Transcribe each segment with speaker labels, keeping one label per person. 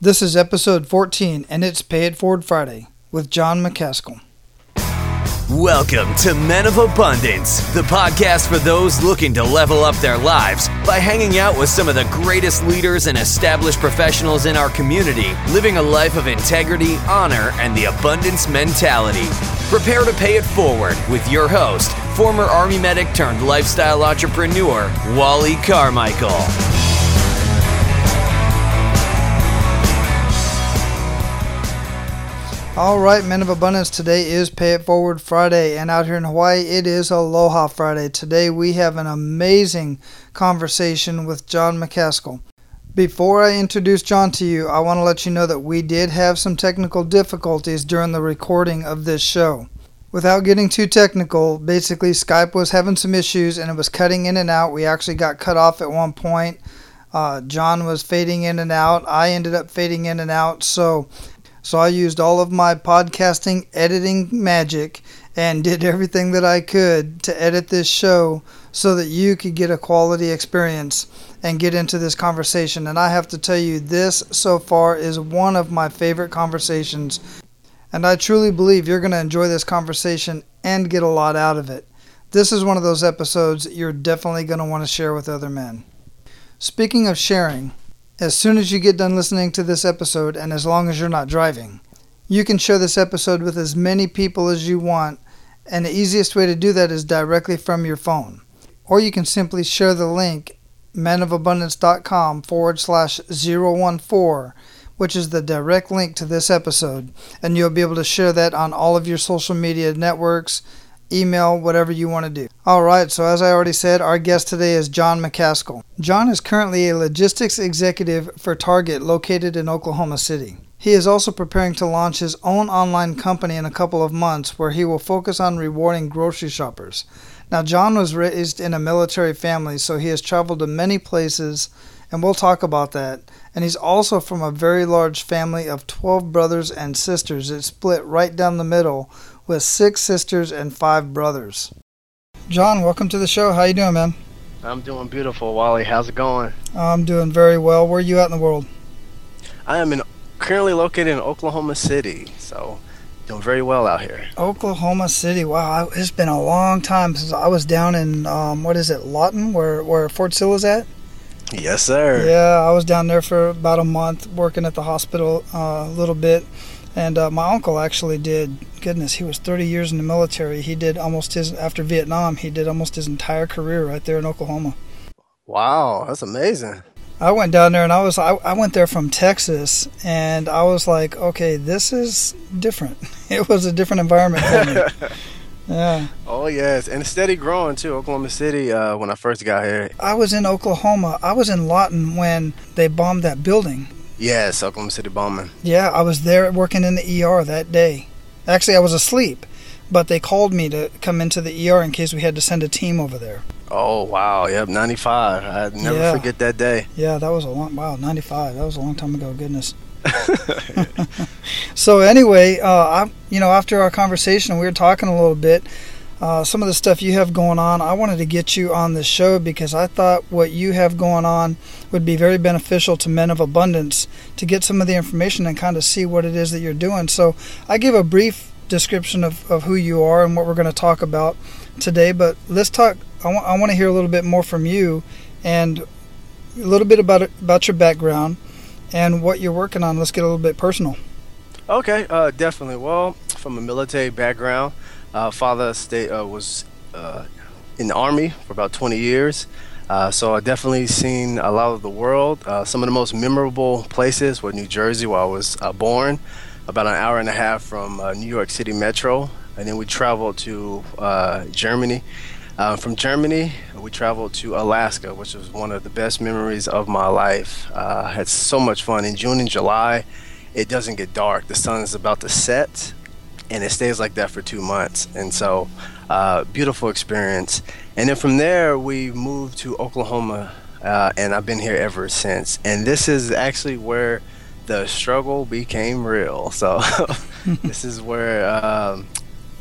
Speaker 1: This is episode 14, and it's Pay It Forward Friday with John McCaskill.
Speaker 2: Welcome to Men of Abundance, the podcast for those looking to level up their lives by hanging out with some of the greatest leaders and established professionals in our community, living a life of integrity, honor, and the abundance mentality. Prepare to pay it forward with your host, former Army medic turned lifestyle entrepreneur, Wally Carmichael.
Speaker 1: All right, Men of Abundance, today is Pay It Forward Friday, and out here in Hawaii, it is Aloha Friday. Today we have an amazing conversation with John McCaskill. Before I introduce John to you, I want to let you know that we did have some technical difficulties during the recording of this show. Without getting too technical, basically Skype was having some issues and it was cutting in and out. We actually got cut off at one point. Uh, John was fading in and out. I ended up fading in and out. So so I used all of my podcasting editing magic and did everything that I could to edit this show so that you could get a quality experience and get into this conversation. And I have to tell you, this so far is one of my favorite conversations. And I truly believe you're going to enjoy this conversation and get a lot out of it. This is one of those episodes you're definitely going to want to share with other men. Speaking of sharing, as soon as you get done listening to this episode, and as long as you're not driving, you can share this episode with as many people as you want, and the easiest way to do that is directly from your phone. Or you can simply share the link menofabundance.com forward slash 014, which is the direct link to this episode, and you'll be able to share that on all of your social media networks email, whatever you want to do. All right, so as I already said, our guest today is John McCaskill. John is currently a logistics executive for Target located in Oklahoma City. He is also preparing to launch his own online company in a couple of months where he will focus on rewarding grocery shoppers. Now, John was raised in a military family, so he has traveled to many places, and we'll talk about that. And he's also from a very large family of 12 brothers and sisters. It's split right down the middle with six sisters and five brothers. John, welcome to the show. How you doing, man?
Speaker 3: I'm doing beautiful, Wally. How's it going?
Speaker 1: I'm doing very well. Where are you at in the world?
Speaker 3: I am in currently located in Oklahoma City, so doing very well out here.
Speaker 1: Oklahoma City. Wow, it's been a long time since I was down in um, what is it, Lawton, where where Fort Sill is at.
Speaker 3: Yes, sir.
Speaker 1: Yeah, I was down there for about a month working at the hospital uh, a little bit. And uh, my uncle actually did, goodness, he was 30 years in the military. He did almost his, after Vietnam, he did almost his entire career right there in Oklahoma.
Speaker 3: Wow, that's amazing.
Speaker 1: I went down there and I was, I, I went there from Texas and I was like, okay, this is different. It was a different environment for me. Yeah.
Speaker 3: Oh yes, and steady growing too. Oklahoma City. Uh, when I first got here,
Speaker 1: I was in Oklahoma. I was in Lawton when they bombed that building.
Speaker 3: Yes, Oklahoma City bombing.
Speaker 1: Yeah, I was there working in the ER that day. Actually, I was asleep, but they called me to come into the ER in case we had to send a team over there.
Speaker 3: Oh wow! Yep, ninety five. I never yeah. forget that day.
Speaker 1: Yeah, that was a long. Wow, ninety five. That was a long time ago. Goodness. so anyway, uh, I, you know, after our conversation, we were talking a little bit uh, some of the stuff you have going on. I wanted to get you on the show because I thought what you have going on would be very beneficial to men of abundance to get some of the information and kind of see what it is that you're doing. So I give a brief description of, of who you are and what we're going to talk about today, but let's talk. I want, I want to hear a little bit more from you and a little bit about about your background and what you're working on. Let's get a little bit personal.
Speaker 3: Okay, uh, definitely. Well, from a military background, uh, father stay, uh, was uh, in the army for about 20 years. Uh, so I definitely seen a lot of the world. Uh, some of the most memorable places were New Jersey, where I was uh, born, about an hour and a half from New York City Metro, and then we traveled to Germany. from Germany, we traveled to Alaska, which was one of the best memories of my life. I had so much fun in June and July. It doesn't get dark. The sun is about to set, and it stays like that for two months. And so, uh, beautiful experience. And then from there, we moved to Oklahoma, uh, and I've been here ever since. And this is actually where the struggle became real. So, this is where, um,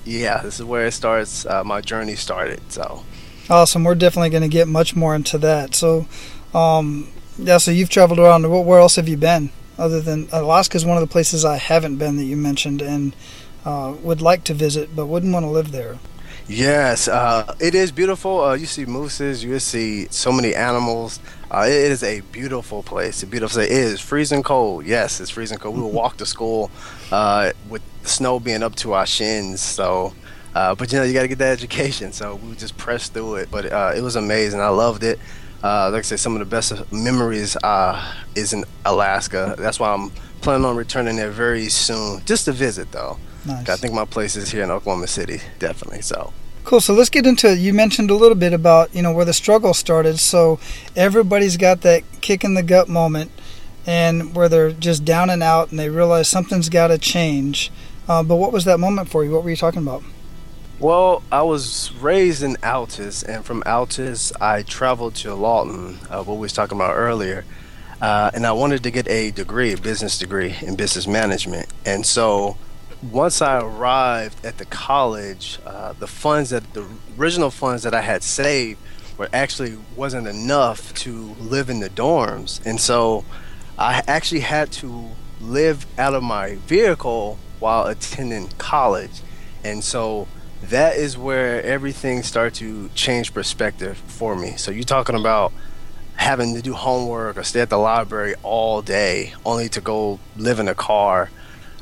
Speaker 3: yeah, this is where it starts. Uh, my journey started. So,
Speaker 1: awesome. We're definitely going to get much more into that. So, um, yeah. So you've traveled around. Where else have you been? other than Alaska is one of the places I haven't been that you mentioned and uh, would like to visit, but wouldn't want to live there.
Speaker 3: Yes, uh, it is beautiful. Uh, you see mooses, you see so many animals. Uh, it is a beautiful place. A beautiful. It is freezing cold. Yes, it's freezing cold. We will walk to school uh, with the snow being up to our shins. So, uh, but you know, you got to get that education. So we would just press through it. But it was amazing. I loved it. like I said, some of the best memories is in Alaska. That's why I'm planning on returning there very soon, just to visit though. Nice. I think my place is here in Oklahoma City, definitely. So.
Speaker 1: Cool. So let's get into it. You mentioned a little bit about you know where the struggle started. So everybody's got that kick in the gut moment, and where they're just down and out, and they realize something's got to change. Uh, but what was that moment for you? What were you talking about?
Speaker 3: Well, I was raised in Altus, and from Altus, I traveled to Lawton, uh, what we was talking about earlier, uh, and I wanted to get a degree, a business degree in business management. And so once I arrived at the college, uh, the funds that the original funds that I had saved were actually wasn't enough to live in the dorms, and so I actually had to live out of my vehicle while attending college, and so that is where everything started to change perspective for me. So you're talking about having to do homework or stay at the library all day, only to go live in a car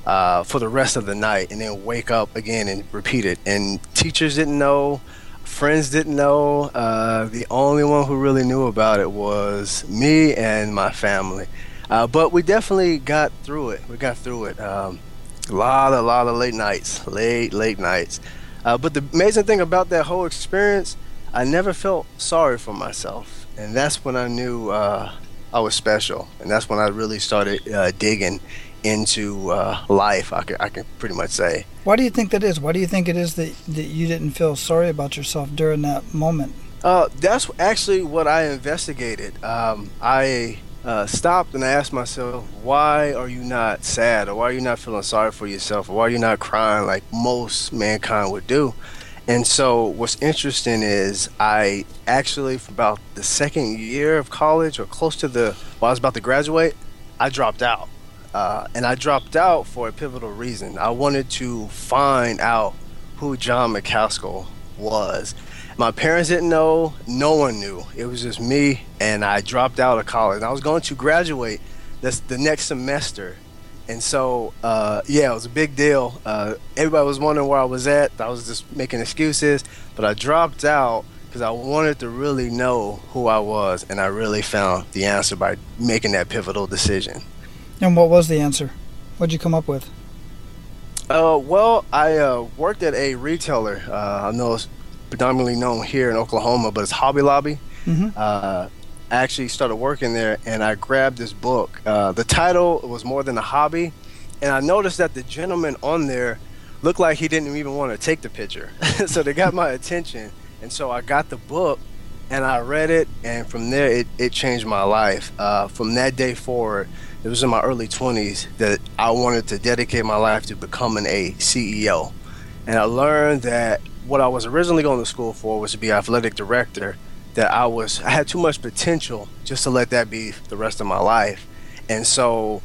Speaker 3: uh, for the rest of the night and then wake up again and repeat it. And teachers didn't know, friends didn't know. Uh, the only one who really knew about it was me and my family. Uh, but we definitely got through it. We got through it. Um, a lot, a lot of late nights, late, late nights. Uh, but the amazing thing about that whole experience, I never felt sorry for myself, and that's when I knew uh, I was special, and that's when I really started uh, digging into uh, life. I can, I can pretty much say.
Speaker 1: Why do you think that is? Why do you think it is that, that you didn't feel sorry about yourself during that moment?
Speaker 3: Uh, that's actually what I investigated. Um, I uh, stopped and I asked myself, why are you not sad, or why are you not feeling sorry for yourself, or why are you not crying like most mankind would do? And so, what's interesting is I actually, for about the second year of college, or close to the, while I was about to graduate, I dropped out. Uh, and I dropped out for a pivotal reason. I wanted to find out who John McCaskill was. My parents didn't know, no one knew. It was just me, and I dropped out of college. I was going to graduate that's the next semester. And so, uh, yeah, it was a big deal. Uh, everybody was wondering where I was at. I was just making excuses, but I dropped out because I wanted to really know who I was, and I really found the answer by making that pivotal decision.
Speaker 1: And what was the answer? What'd you come up with?
Speaker 3: Uh, well, I uh, worked at a retailer. Uh, I know it's predominantly known here in Oklahoma, but it's Hobby Lobby. Mm-hmm. Uh, I actually started working there, and I grabbed this book. Uh, the title was more than a hobby, and I noticed that the gentleman on there looked like he didn't even want to take the picture. so they got my attention, and so I got the book, and I read it, and from there it, it changed my life. Uh, from that day forward, it was in my early 20s that I wanted to dedicate my life to becoming a CEO. And I learned that what I was originally going to school for was to be athletic director, that I was I had too much potential just to let that be the rest of my life. And so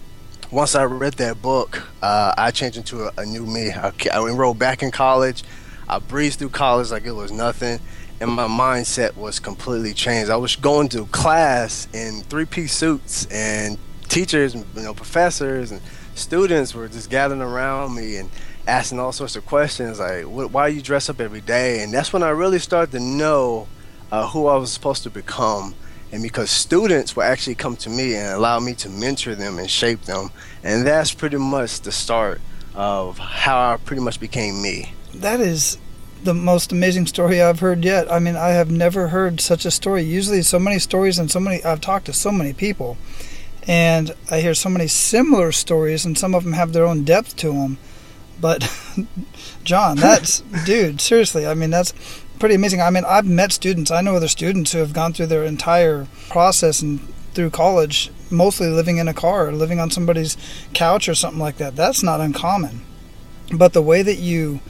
Speaker 3: once I read that book, uh, I changed into a, a new me. I, I enrolled back in college. I breezed through college like it was nothing and my mindset was completely changed. I was going to class in three piece suits and teachers, you know, professors and students were just gathering around me and asking all sorts of questions like, "Why you dress up every day?" And that's when I really started to know uh, who I was supposed to become. And because students will actually come to me and allow me to mentor them and shape them, and that's pretty much the start of how I pretty much became me.
Speaker 1: That is the most amazing story I've heard yet. I mean, I have never heard such a story. Usually, so many stories and so many. I've talked to so many people, and I hear so many similar stories, and some of them have their own depth to them. But John, that's dude, seriously. I mean, that's pretty amazing. I mean, I've met students. I know other students who have gone through their entire process and through college, mostly living in a car or living on somebody's couch or something like that. That's not uncommon. But the way that you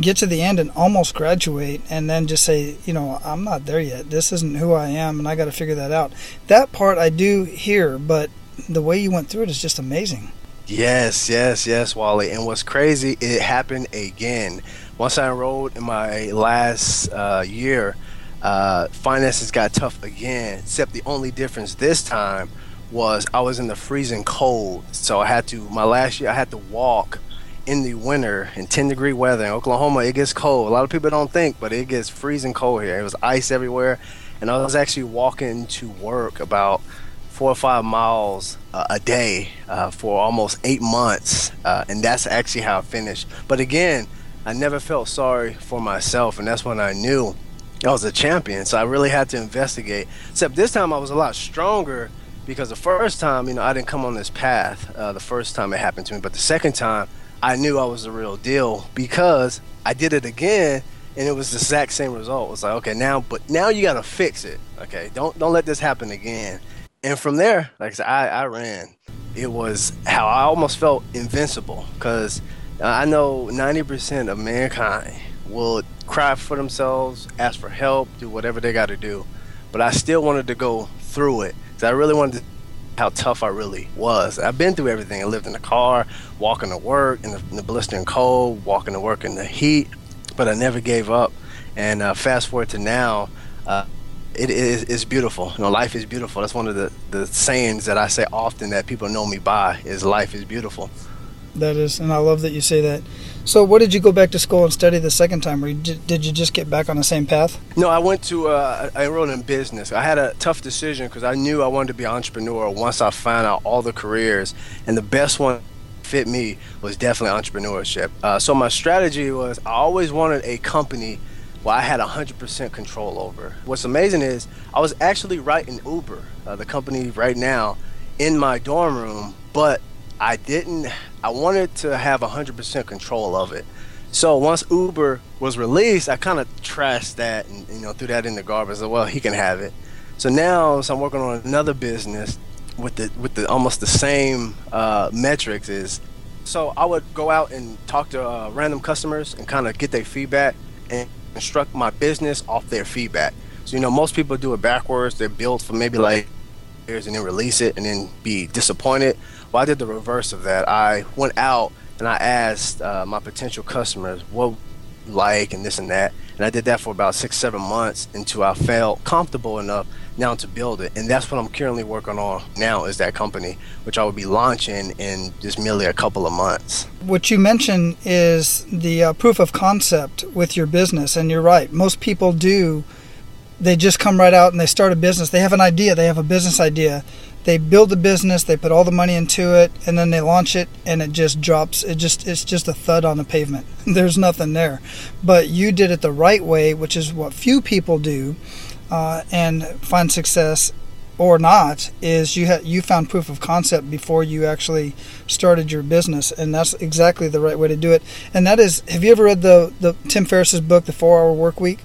Speaker 1: get to the end and almost graduate and then just say, you know, I'm not there yet. This isn't who I am and I got to figure that out. That part I do hear, but the way you went through it is just amazing.
Speaker 3: Yes, yes, yes, Wally. And what's crazy, it happened again. Once I enrolled in my last uh, year, uh, finances got tough again. Except the only difference this time was I was in the freezing cold. So I had to, my last year, I had to walk in the winter in 10 degree weather in Oklahoma. It gets cold. A lot of people don't think, but it gets freezing cold here. It was ice everywhere. And I was actually walking to work about four or five miles uh, a day uh, for almost eight months. Uh, and that's actually how I finished. But again, I never felt sorry for myself. And that's when I knew I was a champion. So I really had to investigate. Except this time I was a lot stronger because the first time, you know, I didn't come on this path uh, the first time it happened to me. But the second time, I knew I was the real deal because I did it again and it was the exact same result. It's like, okay, now, but now you got to fix it. Okay, don't don't let this happen again. And from there, like I said, I, I ran. It was how I almost felt invincible because I know 90% of mankind will cry for themselves, ask for help, do whatever they got to do. But I still wanted to go through it because I really wanted to how tough I really was. I've been through everything. I lived in a car, walking to work in the, in the blistering cold, walking to work in the heat, but I never gave up. And uh, fast forward to now, uh, it is it's beautiful. You know, life is beautiful. That's one of the, the sayings that I say often that people know me by is life is beautiful.
Speaker 1: That is, and I love that you say that. So, what did you go back to school and study the second time, or did you just get back on the same path?
Speaker 3: No, I went to. Uh, I enrolled in business. I had a tough decision because I knew I wanted to be an entrepreneur once I found out all the careers, and the best one fit me was definitely entrepreneurship. Uh, so my strategy was I always wanted a company where I had 100% control over. What's amazing is I was actually writing Uber, uh, the company right now, in my dorm room, but I didn't. I wanted to have 100% control of it. So once Uber was released, I kind of trashed that and you know threw that in the garbage. So well, he can have it. So now, so I'm working on another business with the with the almost the same uh, metrics. Is so I would go out and talk to uh, random customers and kind of get their feedback and construct my business off their feedback. So you know, most people do it backwards. They build for maybe like years and then release it and then be disappointed. Well, I did the reverse of that. I went out and I asked uh, my potential customers what like and this and that. And I did that for about six, seven months until I felt comfortable enough now to build it. And that's what I'm currently working on now is that company, which I will be launching in just merely a couple of months.
Speaker 1: What you mentioned is the uh, proof of concept with your business. And you're right. Most people do. They just come right out and they start a business. They have an idea. They have a business idea they build a business, they put all the money into it, and then they launch it, and it just drops. It just it's just a thud on the pavement. There's nothing there. But you did it the right way, which is what few people do, uh, and find success or not. Is you you found proof of concept before you actually started your business, and that's exactly the right way to do it. And that is, have you ever read the the Tim Ferriss's book, The Four Hour Work Week?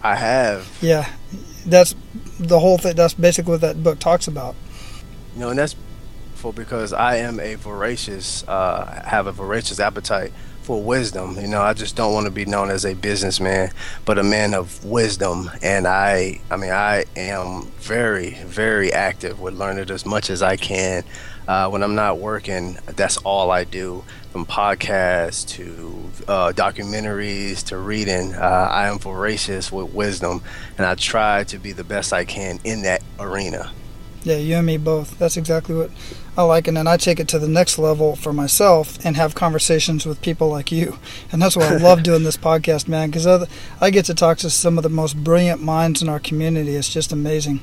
Speaker 3: I have.
Speaker 1: Yeah, that's the whole thing. That's basically what that book talks about.
Speaker 3: You know, and that's for because I am a voracious, uh, have a voracious appetite for wisdom. You know, I just don't want to be known as a businessman, but a man of wisdom. And I, I mean, I am very, very active with learning as much as I can. Uh, when I'm not working, that's all I do. From podcasts to uh, documentaries to reading, uh, I am voracious with wisdom, and I try to be the best I can in that arena.
Speaker 1: Yeah, you and me both. That's exactly what I like. And then I take it to the next level for myself and have conversations with people like you. And that's why I love doing this podcast, man, because I get to talk to some of the most brilliant minds in our community. It's just amazing.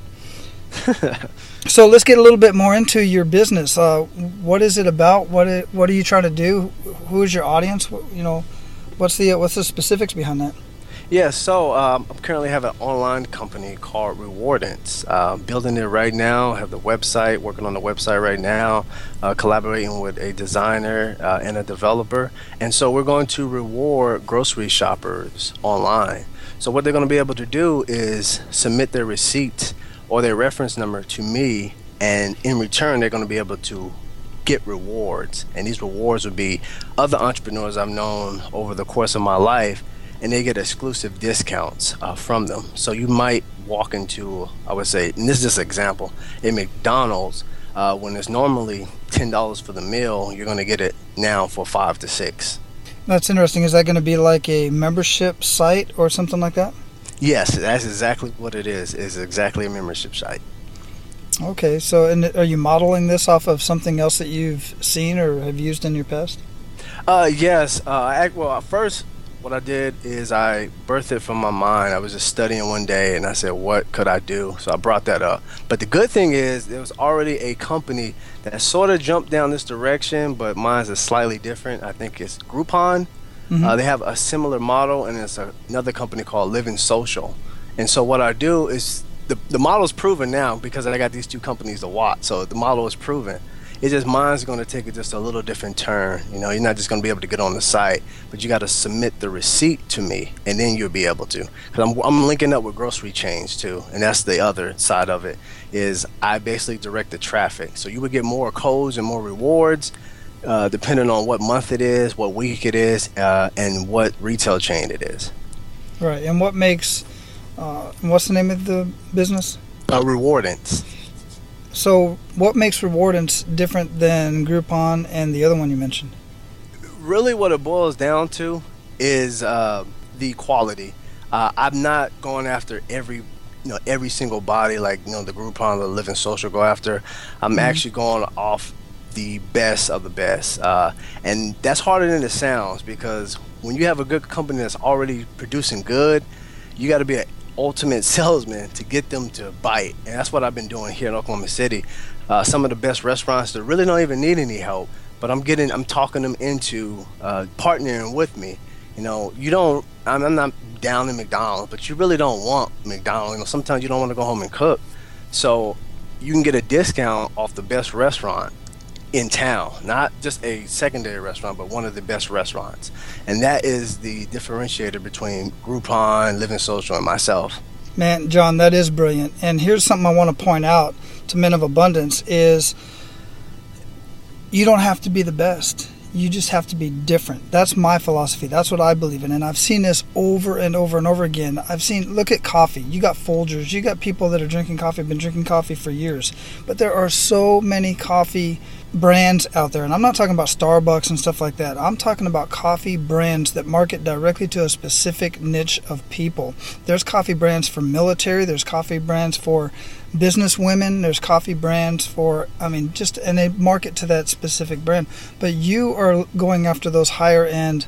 Speaker 1: so let's get a little bit more into your business. Uh, what is it about? What it, what are you trying to do? Who is your audience? You know, what's the what's the specifics behind that?
Speaker 3: Yeah, so um, I currently have an online company called Rewardance. Uh, building it right now, have the website, working on the website right now, uh, collaborating with a designer uh, and a developer. And so we're going to reward grocery shoppers online. So what they're going to be able to do is submit their receipt or their reference number to me, and in return, they're going to be able to get rewards. And these rewards would be other entrepreneurs I've known over the course of my life and they get exclusive discounts uh, from them. So you might walk into, I would say, and this is just an example, a McDonald's, Uh, when it's normally ten dollars for the meal, you're going to get it now for five to six.
Speaker 1: That's interesting. Is that going to be like a membership site or something like that?
Speaker 3: Yes, that's exactly what it is. It's exactly a membership site.
Speaker 1: Okay, so and are you modeling this off of something else that you've seen or have used in your past?
Speaker 3: Uh, yes. Uh, I, well, first, what I did is I birthed it from my mind. I was just studying one day, and I said, "What could I do?" So I brought that up. But the good thing is, there was already a company that sort of jumped down this direction, but mine's is slightly different. I think it's Groupon. Mm-hmm. Uh, they have a similar model, and it's a, another company called Living Social. And so what I do is the the model is proven now because I got these two companies to watch. So the model is proven. It's just mine's going to take it just a little different turn. You know, you're not just going to be able to get on the site, but you got to submit the receipt to me, and then you'll be able to. Because I'm, I'm linking up with grocery chains too, and that's the other side of it. Is I basically direct the traffic, so you would get more codes and more rewards. Uh, depending on what month it is, what week it is, uh, and what retail chain it is.
Speaker 1: Right, and what makes uh, what's the name of the business?
Speaker 3: Uh, Rewardance.
Speaker 1: So, what makes Rewardance different than Groupon and the other one you mentioned?
Speaker 3: Really, what it boils down to is uh, the quality. Uh, I'm not going after every, you know, every single body like you know the Groupon, the Living Social go after. I'm mm-hmm. actually going off the best of the best, uh, and that's harder than it sounds because when you have a good company that's already producing good, you got to be an ultimate salesman to get them to bite. And that's what I've been doing here in Oklahoma City. Uh, some of the best restaurants that really don't even need any help, but I'm getting, I'm talking them into uh, partnering with me. You know, you don't, I'm, I'm not down in McDonald's, but you really don't want McDonald's. You know, sometimes you don't want to go home and cook. So you can get a discount off the best restaurant in town, not just a secondary restaurant, but one of the best restaurants. And that is the differentiator between Groupon, Living Social, and myself.
Speaker 1: Man, John, that is brilliant. And here's something I want to point out to men of abundance is you don't have to be the best you just have to be different. That's my philosophy. That's what I believe in. And I've seen this over and over and over again. I've seen, look at coffee. You got Folgers. You got people that are drinking coffee, been drinking coffee for years. But there are so many coffee brands out there. And I'm not talking about Starbucks and stuff like that. I'm talking about coffee brands that market directly to a specific niche of people. There's coffee brands for military, there's coffee brands for business women. There's coffee brands for, I mean, just, and they market to that specific brand. But you are going after those higher end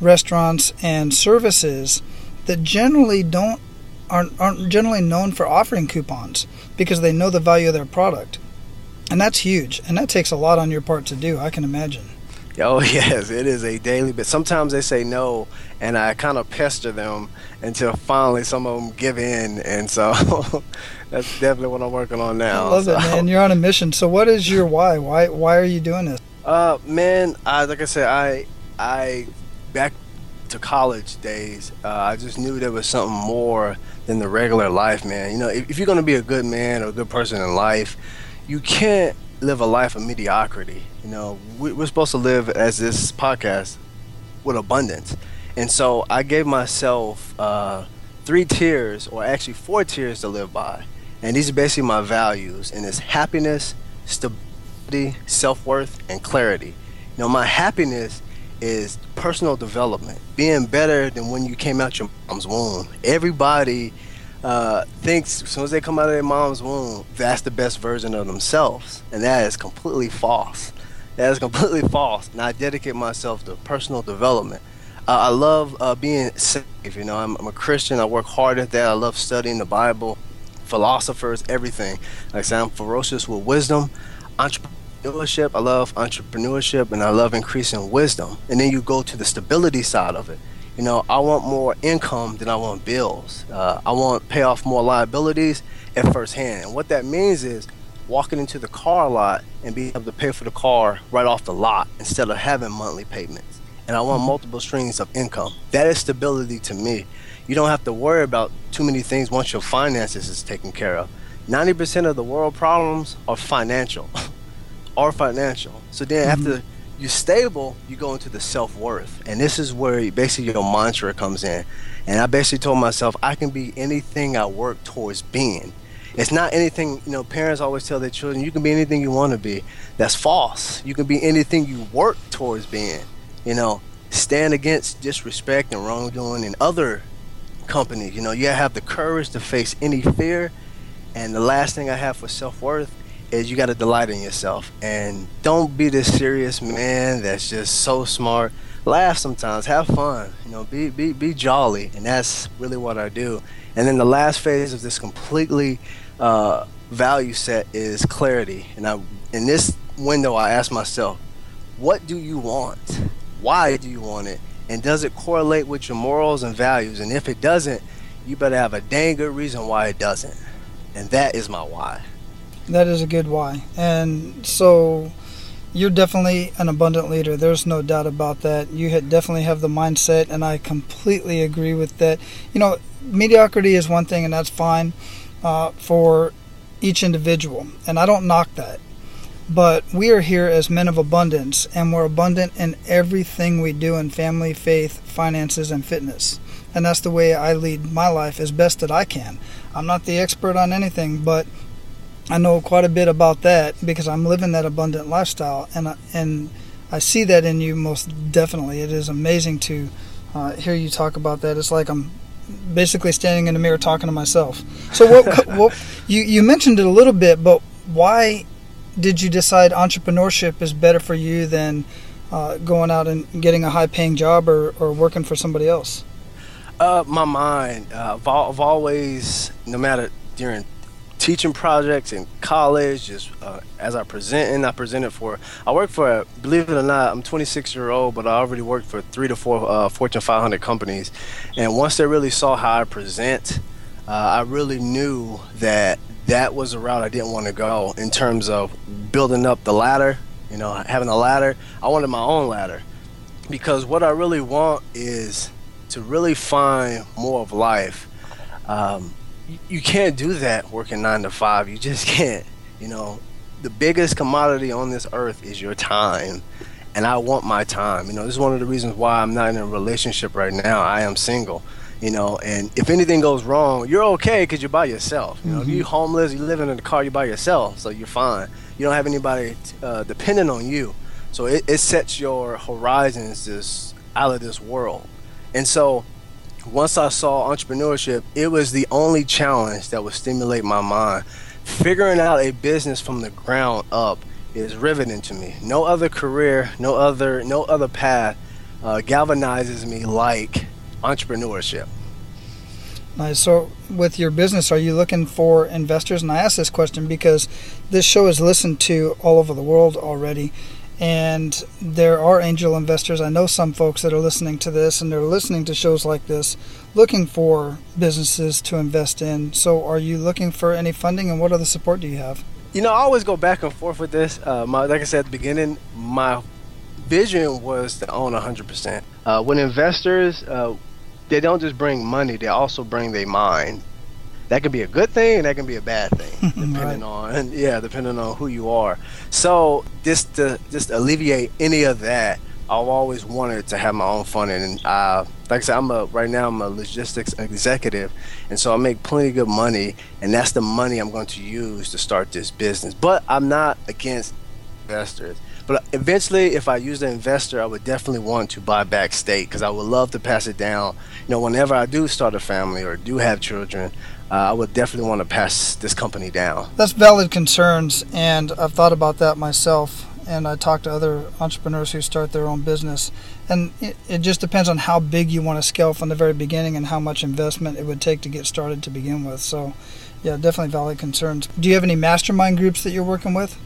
Speaker 1: restaurants and services that generally don't, aren't, aren't generally known for offering coupons because they know the value of their product. And that's huge. And that takes a lot on your part to do, I can imagine.
Speaker 3: Oh yes, it is a daily. But sometimes they say no, and I kind of pester them until finally some of them give in, and so that's definitely what I'm working on now.
Speaker 1: I love
Speaker 3: so.
Speaker 1: it, man. You're on a mission. So what is your why? Why why are you doing this?
Speaker 3: Uh, man, I like I said, I I back to college days, uh, I just knew there was something more than the regular life, man. You know, if, if you're gonna be a good man or a good person in life, you can't live a life of mediocrity. You know, we, we're supposed to live as this podcast with abundance, and so I gave myself uh, three tiers, or actually four tiers, to live by, and these are basically my values, and it's happiness, stability, self worth, and clarity. You know, my happiness is personal development, being better than when you came out your mom's womb. Everybody uh, thinks as soon as they come out of their mom's womb, that's the best version of themselves, and that is completely false. That is completely false. And I dedicate myself to personal development. Uh, I love uh, being safe. You know, I'm, I'm, a Christian. I work hard at that. I love studying the Bible, philosophers, everything. Like I said, I'm ferocious with wisdom, entrepreneurship. I love entrepreneurship, and I love increasing wisdom. And then you go to the stability side of it you know, I want more income than I want bills. Uh, I want pay off more liabilities at first hand. And what that means is walking into the car lot and being able to pay for the car right off the lot instead of having monthly payments. And I want mm-hmm. multiple streams of income. That is stability to me. You don't have to worry about too many things once your finances is taken care of. 90% of the world problems are financial. are financial. So then mm-hmm. after you're stable, you go into the self worth. And this is where basically your mantra comes in. And I basically told myself, I can be anything I work towards being. It's not anything, you know, parents always tell their children, you can be anything you want to be. That's false. You can be anything you work towards being. You know, stand against disrespect and wrongdoing in other companies. You know, you have the courage to face any fear. And the last thing I have for self worth is you got to delight in yourself. And don't be this serious man that's just so smart. Laugh sometimes, have fun, you know, be, be, be jolly. And that's really what I do. And then the last phase of this completely uh, value set is clarity. And I, in this window, I ask myself, what do you want? Why do you want it? And does it correlate with your morals and values? And if it doesn't, you better have a dang good reason why it doesn't. And that is my why.
Speaker 1: That is a good why. And so you're definitely an abundant leader. There's no doubt about that. You definitely have the mindset, and I completely agree with that. You know, mediocrity is one thing, and that's fine uh, for each individual. And I don't knock that. But we are here as men of abundance, and we're abundant in everything we do in family, faith, finances, and fitness. And that's the way I lead my life as best that I can. I'm not the expert on anything, but I know quite a bit about that because I'm living that abundant lifestyle, and and I see that in you most definitely. It is amazing to uh, hear you talk about that. It's like I'm basically standing in the mirror talking to myself. So what, what you you mentioned it a little bit, but why did you decide entrepreneurship is better for you than uh, going out and getting a high paying job or, or working for somebody else?
Speaker 3: Uh, my mind. Uh, I've, I've, always, no matter during teaching projects in college, just uh, as I present and I presented for, I work for, believe it or not, I'm 26 year old, but I already worked for three to four uh, Fortune 500 companies. And once they really saw how I present, uh, I really knew that that was a route I didn't want to go in terms of building up the ladder, you know, having a ladder. I wanted my own ladder because what I really want is to really find more of life. Um, you, can't do that working nine to five. You just can't. You know, the biggest commodity on this earth is your time. And I want my time. You know, this is one of the reasons why I'm not in a relationship right now. I am single you know and if anything goes wrong you're okay because you're by yourself you know mm-hmm. if you're homeless you're living in the car you're by yourself so you're fine you don't have anybody uh, dependent on you so it, it sets your horizons just out of this world and so once i saw entrepreneurship it was the only challenge that would stimulate my mind figuring out a business from the ground up is riveting to me no other career no other no other path uh, galvanizes me like entrepreneurship.
Speaker 1: Nice. So, with your business, are you looking for investors? And I ask this question because this show is listened to all over the world already, and there are angel investors. I know some folks that are listening to this, and they're listening to shows like this, looking for businesses to invest in. So, are you looking for any funding, and what other support do you have?
Speaker 3: You know, I always go back and forth with this. Uh, my, like I said at the beginning, my vision was to own 100%. Uh, when investors, uh, they don't just bring money; they also bring their mind. That can be a good thing, and that can be a bad thing, depending right. on yeah, depending on who you are. So just to just alleviate any of that, I've always wanted to have my own funding, and uh, like I said, I'm a right now I'm a logistics executive, and so I make plenty of good money, and that's the money I'm going to use to start this business. But I'm not against investors. But eventually, if I use an investor, I would definitely want to buy back state because I would love to pass it down. You know, whenever I do start a family or do have children, uh, I would definitely want to pass this company down.
Speaker 1: That's valid concerns, and I've thought about that myself. And I talk to other entrepreneurs who start their own business, and it, it just depends on how big you want to scale from the very beginning and how much investment it would take to get started to begin with. So, yeah, definitely valid concerns. Do you have any mastermind groups that you're working with?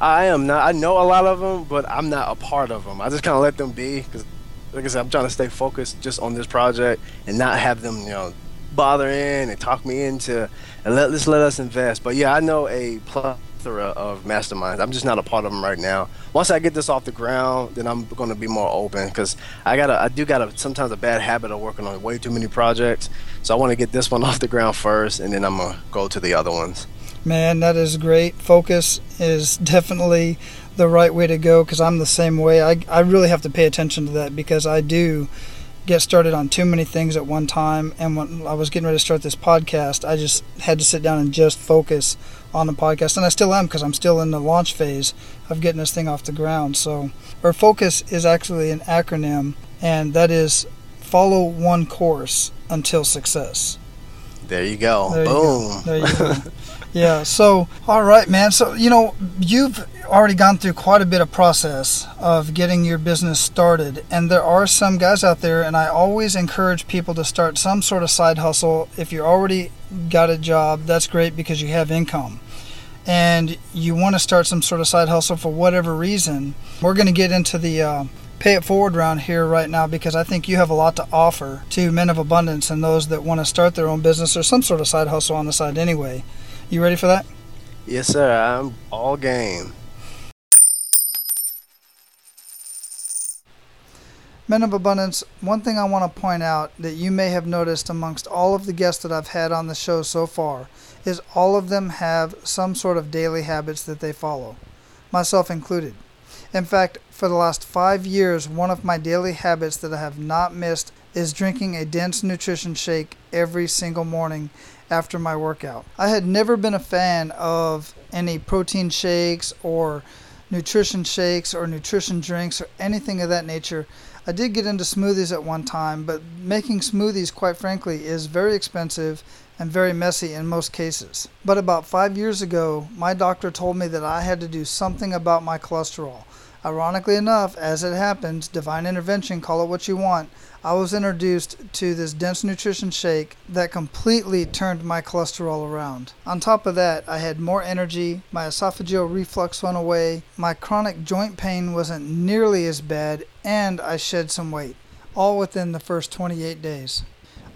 Speaker 3: I am not. I know a lot of them, but I'm not a part of them. I just kind of let them be because, like I said, I'm trying to stay focused just on this project and not have them, you know, bother in and talk me into and let let's let us invest. But yeah, I know a plethora of masterminds. I'm just not a part of them right now. Once I get this off the ground, then I'm going to be more open because I got I do got a sometimes a bad habit of working on way too many projects. So I want to get this one off the ground first, and then I'm gonna go to the other ones.
Speaker 1: Man, that is great. Focus is definitely the right way to go because I'm the same way. I, I really have to pay attention to that because I do get started on too many things at one time. And when I was getting ready to start this podcast, I just had to sit down and just focus on the podcast. And I still am because I'm still in the launch phase of getting this thing off the ground. So, our focus is actually an acronym, and that is follow one course until success.
Speaker 3: There you go.
Speaker 1: There you
Speaker 3: Boom.
Speaker 1: go. There you go. yeah. So, all right, man. So, you know, you've already gone through quite a bit of process of getting your business started, and there are some guys out there, and I always encourage people to start some sort of side hustle. If you already got a job, that's great because you have income. And you want to start some sort of side hustle for whatever reason. We're going to get into the uh, pay it forward round here right now because I think you have a lot to offer to men of abundance and those that want to start their own business or some sort of side hustle on the side anyway. You ready for that?
Speaker 3: Yes, sir. I'm all game.
Speaker 1: Men of Abundance, one thing I want to point out that you may have noticed amongst all of the guests that I've had on the show so far is all of them have some sort of daily habits that they follow, myself included. In fact, for the last five years, one of my daily habits that I have not missed is drinking a dense nutrition shake every single morning after my workout. I had never been a fan of any protein shakes or nutrition shakes or nutrition drinks or anything of that nature. I did get into smoothies at one time, but making smoothies, quite frankly, is very expensive and very messy in most cases. But about five years ago, my doctor told me that I had to do something about my cholesterol. Ironically enough, as it happens, divine intervention, call it what you want, I was introduced to this dense nutrition shake that completely turned my cholesterol around. On top of that, I had more energy, my esophageal reflux went away, my chronic joint pain wasn't nearly as bad, and I shed some weight, all within the first 28 days.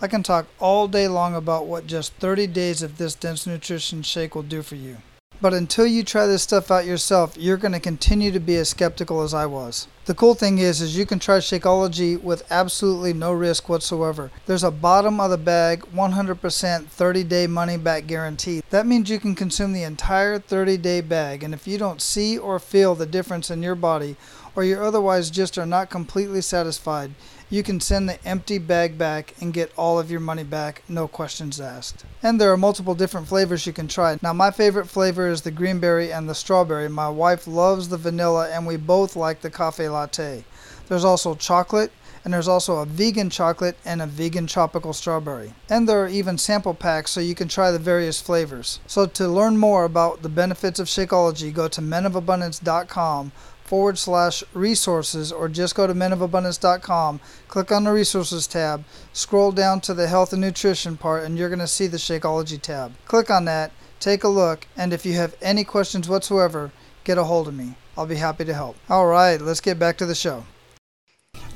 Speaker 1: I can talk all day long about what just 30 days of this dense nutrition shake will do for you. But until you try this stuff out yourself, you're going to continue to be as skeptical as I was. The cool thing is is you can try Shakeology with absolutely no risk whatsoever. There's a bottom of the bag 100% 30-day money back guarantee. That means you can consume the entire 30-day bag and if you don't see or feel the difference in your body or you otherwise just are not completely satisfied, you can send the empty bag back and get all of your money back, no questions asked. And there are multiple different flavors you can try. Now, my favorite flavor is the greenberry and the strawberry. My wife loves the vanilla, and we both like the cafe latte. There's also chocolate, and there's also a vegan chocolate and a vegan tropical strawberry. And there are even sample packs so you can try the various flavors. So to learn more about the benefits of Shakeology, go to menofabundance.com forward slash resources or just go to menofabundance.com, click on the resources tab, scroll down to the health and nutrition part, and you're going to see the Shakeology tab. Click on that, take a look, and if you have any questions whatsoever, get a hold of me. I'll be happy to help. All right, let's get back to the show.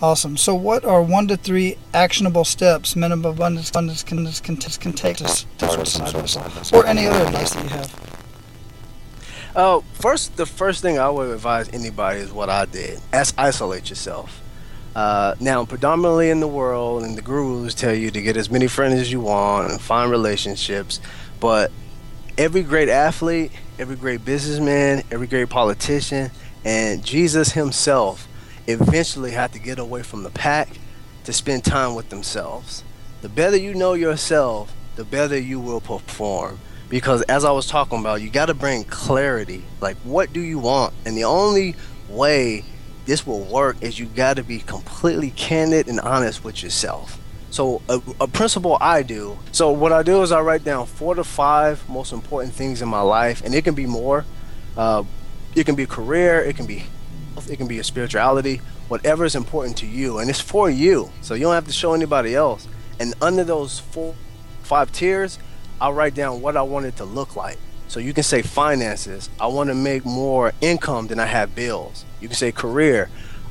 Speaker 1: Awesome. So, what are one to three actionable steps men of abundance can, can, can, take to business, or any other advice that you have?
Speaker 3: Uh, first, the first thing I would advise anybody is what I did. As isolate yourself. Uh, now, predominantly in the world, and the gurus tell you to get as many friends as you want and find relationships, but every great athlete, every great businessman, every great politician, and Jesus himself eventually had to get away from the pack to spend time with themselves. The better you know yourself, the better you will perform because as I was talking about, you got to bring clarity. Like, what do you want? And the only way this will work is you got to be completely candid and honest with yourself. So, a, a, principle I do. So, what I do is I write down four to five most important things in my life, and it can be more. Uh, it can be career, it can be health, it can be your spirituality, whatever is important to you, and it's for you. So you don't have to show anybody else. And under those four, five tiers, I'll write down what I want it to look like. So you can say finances. I want to make more income than I have bills. You can say career.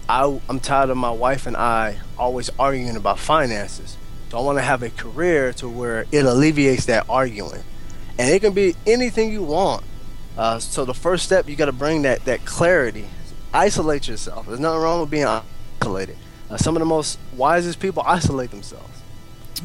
Speaker 3: I, I'm tired of my wife and I always arguing about finances. So I want to have a career to where it alleviates that arguing. And it can be anything you want. Uh, so the first step, you got to bring that, that clarity. Isolate yourself. There's nothing wrong with being isolated. Uh, some of the most wisest people isolate themselves.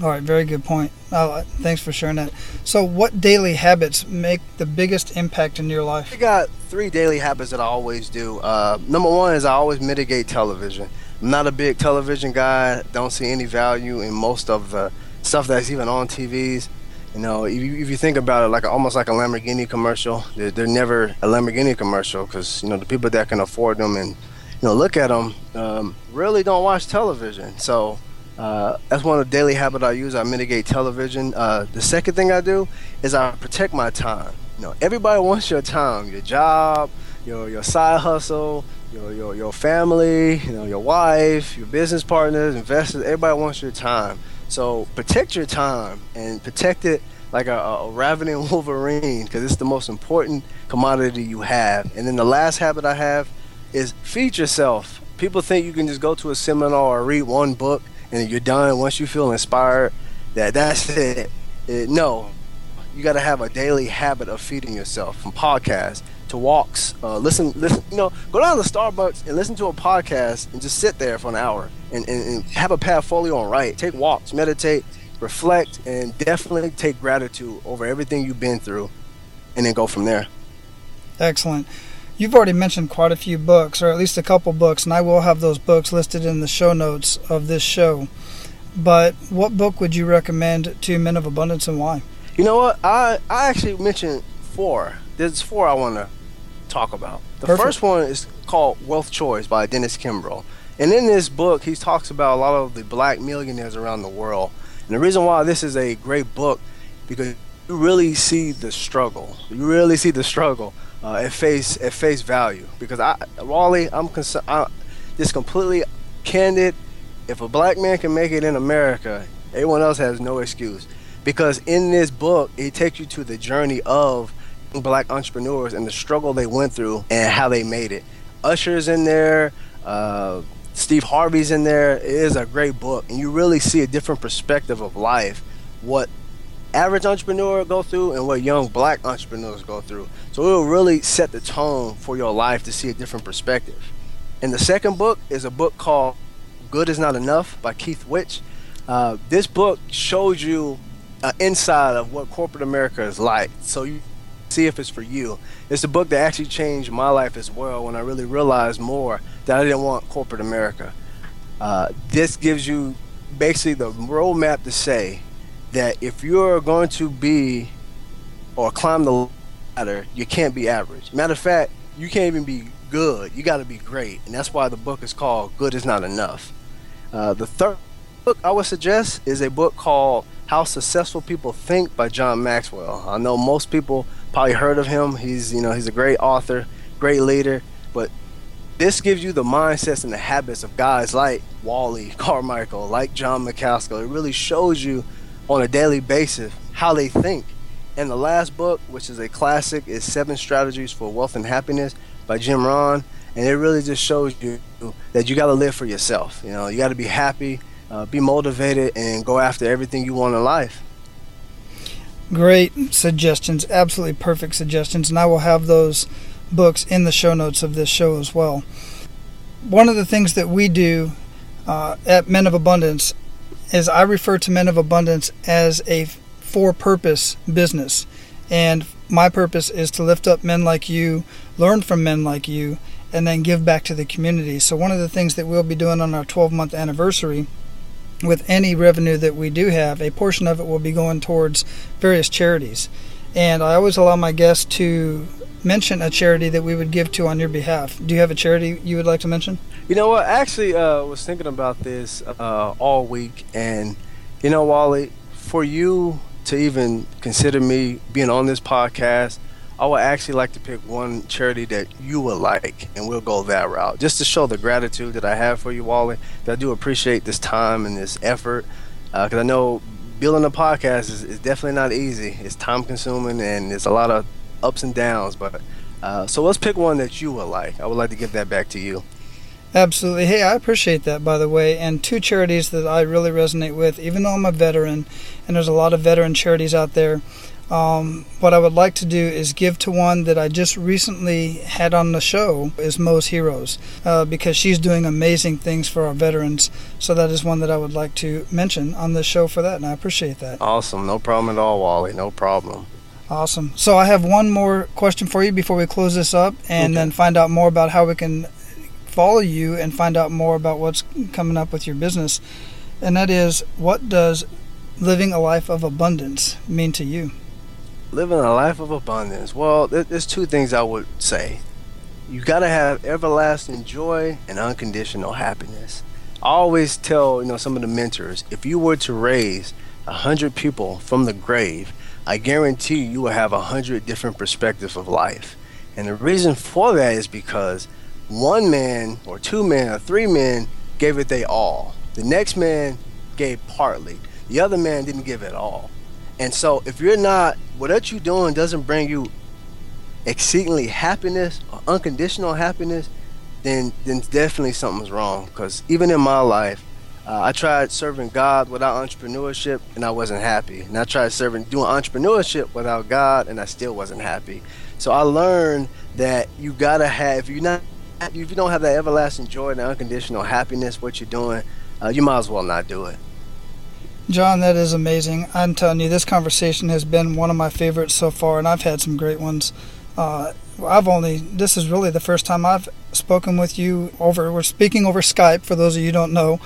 Speaker 1: All right, very good point. Uh, thanks for sharing that. So, what daily habits make the biggest impact in your life?
Speaker 3: I got three daily habits that I always do. Uh, number one is I always mitigate television. I'm not a big television guy. Don't see any value in most of the stuff that's even on TVs. You know, if you, if you think about it, like almost like a Lamborghini commercial, they're, they're never a Lamborghini commercial because you know the people that can afford them and you know look at them um, really don't watch television. So uh, that's one of the daily habits I use. I mitigate television. Uh, the second thing I do is I protect my time. You know, everybody wants your time, your job, your your side hustle, your your your family, you know, your wife, your business partners, investors. Everybody wants your time. So protect your time and protect it like a, a ravening wolverine because it's the most important commodity you have. And then the last habit I have is feed yourself. People think you can just go to a seminar or read one book and you're done. Once you feel inspired, that that's it. it no, you got to have a daily habit of feeding yourself from podcasts to walks. Uh, listen, listen. You know, go down to Starbucks and listen to a podcast and just sit there for an hour and, and, and have a portfolio on right. Take walks, meditate, reflect, and definitely take gratitude over everything you've been through, and then go from there.
Speaker 1: Excellent. You've already mentioned quite a few books, or at least a couple books, and I will have those books listed in the show notes of this show. But what book would you recommend to Men of Abundance and why?
Speaker 3: You know what? I, I actually mentioned four. There's four I want to talk about. The Perfect. first one is called Wealth Choice by Dennis Kimbro. And in this book, he talks about a lot of the black millionaires around the world. And the reason why this is a great book, because you really see the struggle. You really see the struggle uh, at face at face value. Because I, Wally, I'm concerned. Just completely candid. If a black man can make it in America, everyone else has no excuse. Because in this book, it takes you to the journey of black entrepreneurs and the struggle they went through and how they made it. Usher's in there. Uh, Steve Harvey's in there. It is a great book, and you really see a different perspective of life, what average entrepreneur go through and what young black entrepreneurs go through. So it will really set the tone for your life to see a different perspective. And the second book is a book called Good Is Not Enough by Keith Wyche. Uh, this book shows you an inside of what corporate America is like. So you see if it's for you. It's a book that actually changed my life as well when I really realized more that I didn't want corporate America. Uh, this gives you basically the roadmap to say that if you're going to be or climb the ladder, you can't be average. Matter of fact, you can't even be good. You got to be great, and that's why the book is called "Good Is Not Enough." Uh, the third book I would suggest is a book called "How Successful People Think" by John Maxwell. I know most people probably heard of him. He's you know he's a great author, great leader, but this gives you the mindsets and the habits of guys like Wally Carmichael, like John McCaskill. It really shows you on a daily basis how they think. And the last book, which is a classic, is Seven Strategies for Wealth and Happiness by Jim Rohn. And it really just shows you that you got to live for yourself. You know, you got to be happy, uh, be motivated, and go after everything you want in life.
Speaker 1: Great suggestions, absolutely perfect suggestions, and I will have those books in the show notes of this show as well. One of the things that we do uh, at Men of Abundance is I refer to Men of Abundance as a for purpose business. And my purpose is to lift up men like you, learn from men like you, and then give back to the community. So, one of the things that we'll be doing on our 12 month anniversary with any revenue that we do have, a portion of it will be going towards various charities. And I always allow my guests to mention a charity that we would give to on your behalf. Do you have a charity you would like to mention?
Speaker 3: You know what? I actually uh, was thinking about this uh, all week, and you know, Wally, for you to even consider me being on this podcast, I would actually like to pick one charity that you would like, and we'll go that route, just to show the gratitude that I have for you, Wally. That I do appreciate this time and this effort, because uh, I know building a podcast is, is, definitely not easy. It's time consuming, and it's a lot of ups and downs. But uh, so let's pick one that you would like. I would like to give that back to you.
Speaker 1: Absolutely. Hey, I appreciate that, by the way. And two charities that I really resonate with, even though I'm a veteran, and there's a lot of veteran charities out there. Um, what I would like to do is give to one that I just recently had on the show is Mo's Heroes uh, because she's doing amazing things for our veterans. So that is one that I would like to mention on the show for that, and I appreciate that.
Speaker 3: Awesome, no problem at all, Wally. No problem.
Speaker 1: Awesome. So I have one more question for you before we close this up, and okay. then find out more about how we can follow you and find out more about what's coming up with your business. And that is, what does living a life of abundance mean to you?
Speaker 3: Living a life of abundance. Well, there's two things I would say. You got to have everlasting joy and unconditional happiness. I always tell, you know, some of the mentors, if you were to raise a hundred people from the grave, I guarantee you, will have a hundred different perspectives of life. And the reason for that is because one man or two men or three men gave it they all. The next man gave partly. The other man didn't give it all. And so if you're not what you're doing doesn't bring you exceedingly happiness or unconditional happiness, then then definitely something's wrong. Because even in my life, uh, I tried serving God without entrepreneurship, and I wasn't happy. And I tried serving doing entrepreneurship without God, and I still wasn't happy. So I learned that you gotta have if you're not if you don't have that everlasting joy and unconditional happiness, what you're doing, uh, you might as well not do it.
Speaker 1: John, that is amazing. I'm telling you, this conversation has been one of my favorites so far, and I've had some great ones. Uh, I've only this is really the first time I've spoken with you over we're speaking over Skype for those of you don't know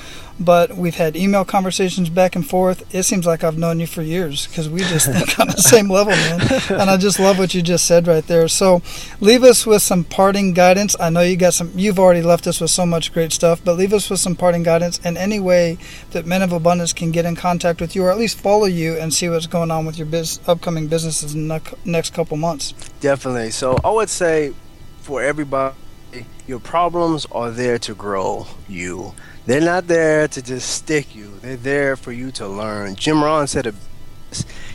Speaker 1: but we've had email conversations back and forth. It seems like I've known you for years because we just think on the same level man. And I just love what you just said right there. So leave us with some parting guidance. I know you got some you've already left us with so much great stuff but leave us with some parting guidance and any way that men of abundance can get in contact with you or at least follow you and see what's going on with your biz, upcoming businesses in the next couple months.
Speaker 3: Definitely. So I would say for everybody your problems are there to grow you. They're not there to just stick you. They're there for you to learn. Jim Rohn said it.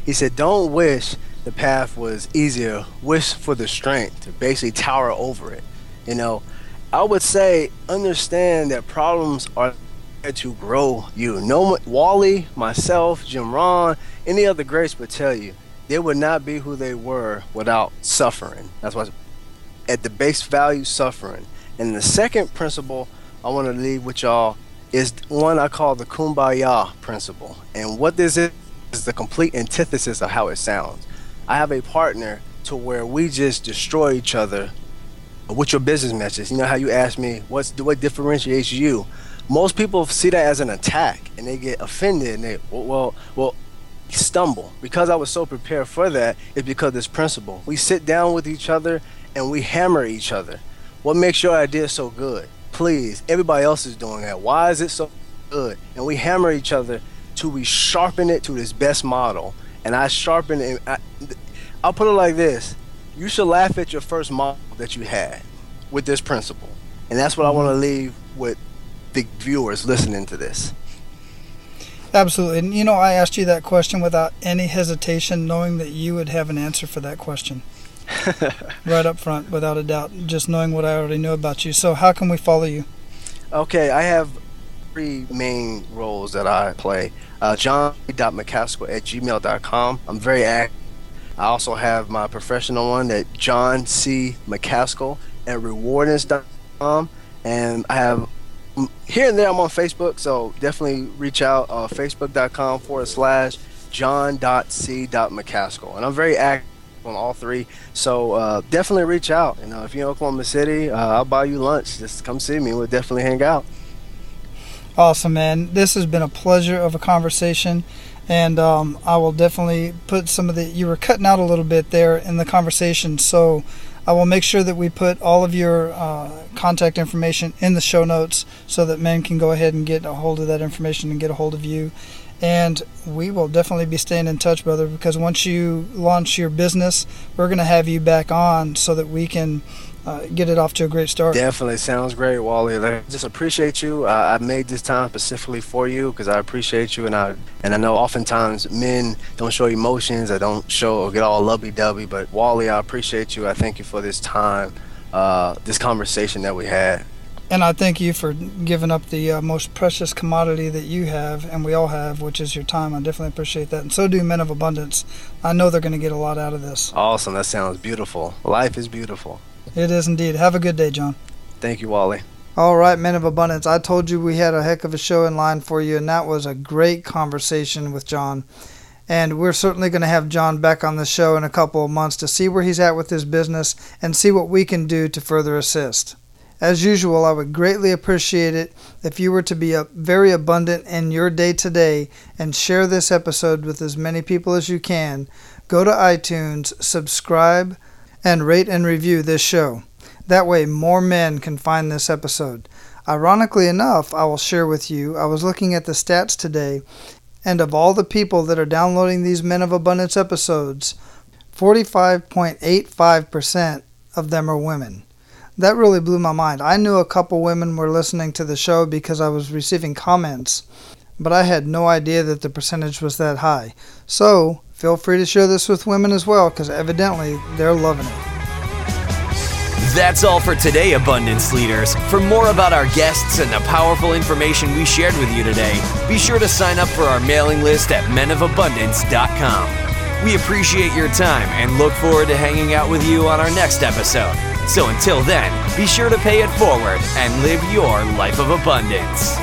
Speaker 3: He said, "Don't wish the path was easier. Wish for the strength to basically tower over it." You know, I would say understand that problems are there to grow you. No, Wally, myself, Jim Rohn, any other greats would tell you they would not be who they were without suffering. That's why at the base value suffering. And the second principle I want to leave with y'all is one I call the kumbaya principle. And what this is is the complete antithesis of how it sounds. I have a partner to where we just destroy each other with your business message. You know how you ask me what's what differentiates you. Most people see that as an attack and they get offended and they well well stumble because I was so prepared for that is because this principle. We sit down with each other and we hammer each other. What makes your idea so good? Please, everybody else is doing that. Why is it so good? And we hammer each other till we sharpen it to this best model. And I sharpen it. I, I'll put it like this: You should laugh at your first model that you had with this principle, and that's what I want to leave with the viewers listening to this.
Speaker 1: Absolutely. And you know, I asked you that question without any hesitation, knowing that you would have an answer for that question. right up front, without a doubt, just knowing what I already know about you. So, how can we follow you?
Speaker 3: Okay, I have three main roles that I play. Uh, John.McCaskill at gmail.com. I'm very active. I also have my professional one at John C. McCaskill at rewardness.com. And I have here and there I'm on Facebook, so definitely reach out uh, facebook.com forward slash john.c.mccaskill. And I'm very active on all three. So uh, definitely reach out. You know, if you're in Oklahoma City, uh, I'll buy you lunch. Just come see me. We'll definitely hang out.
Speaker 1: Awesome, man. This has been a pleasure of a conversation. And um, I will definitely put some of the, you were cutting out a little bit there in the conversation. So I will make sure that we put all of your uh, contact information in the show notes so that men can go ahead and get a hold of that information and get a hold of you. And we will definitely be staying in touch, brother, because once you launch your business, we're going to have you back on so that we can uh, get it off to a great start.
Speaker 3: Definitely sounds great, Wally. I just appreciate you. Uh, I made this time specifically for you because I appreciate you, and I and I know oftentimes men don't show emotions, or don't show or get all lovey-dovey. But Wally, I appreciate you. I thank you for this time, uh, this conversation that we had.
Speaker 1: And I thank you for giving up the uh, most precious commodity that you have, and we all have, which is your time. I definitely appreciate that. And so do Men of Abundance. I know they're going to get a lot out of this.
Speaker 3: Awesome. That sounds beautiful. Life is beautiful.
Speaker 1: It is indeed. Have a good day, John.
Speaker 3: Thank you, Wally.
Speaker 1: All right, Men of Abundance. I told you we had a heck of a show in line for you, and that was a great conversation with John. And we're certainly going to have John back on the show in a couple of months to see where he's at with his business and see what we can do to further assist. As usual, I would greatly appreciate it if you were to be uh, very abundant in your day to day and share this episode with as many people as you can. Go to iTunes, subscribe, and rate and review this show. That way, more men can find this episode. Ironically enough, I will share with you, I was looking at the stats today, and of all the people that are downloading these Men of Abundance episodes, 45.85% of them are women that really blew my mind. I knew a couple women were listening to the show because I was receiving comments, but I had no idea that the percentage was that high. So, feel free to share this with women as well because evidently they're loving it.
Speaker 2: That's all for today, Abundance Leaders. For more about our guests and the powerful information we shared with you today, be sure to sign up for our mailing list at menofabundance.com. We appreciate your time and look forward to hanging out with you on our next episode. So until then, be sure to pay it forward and live your life of abundance.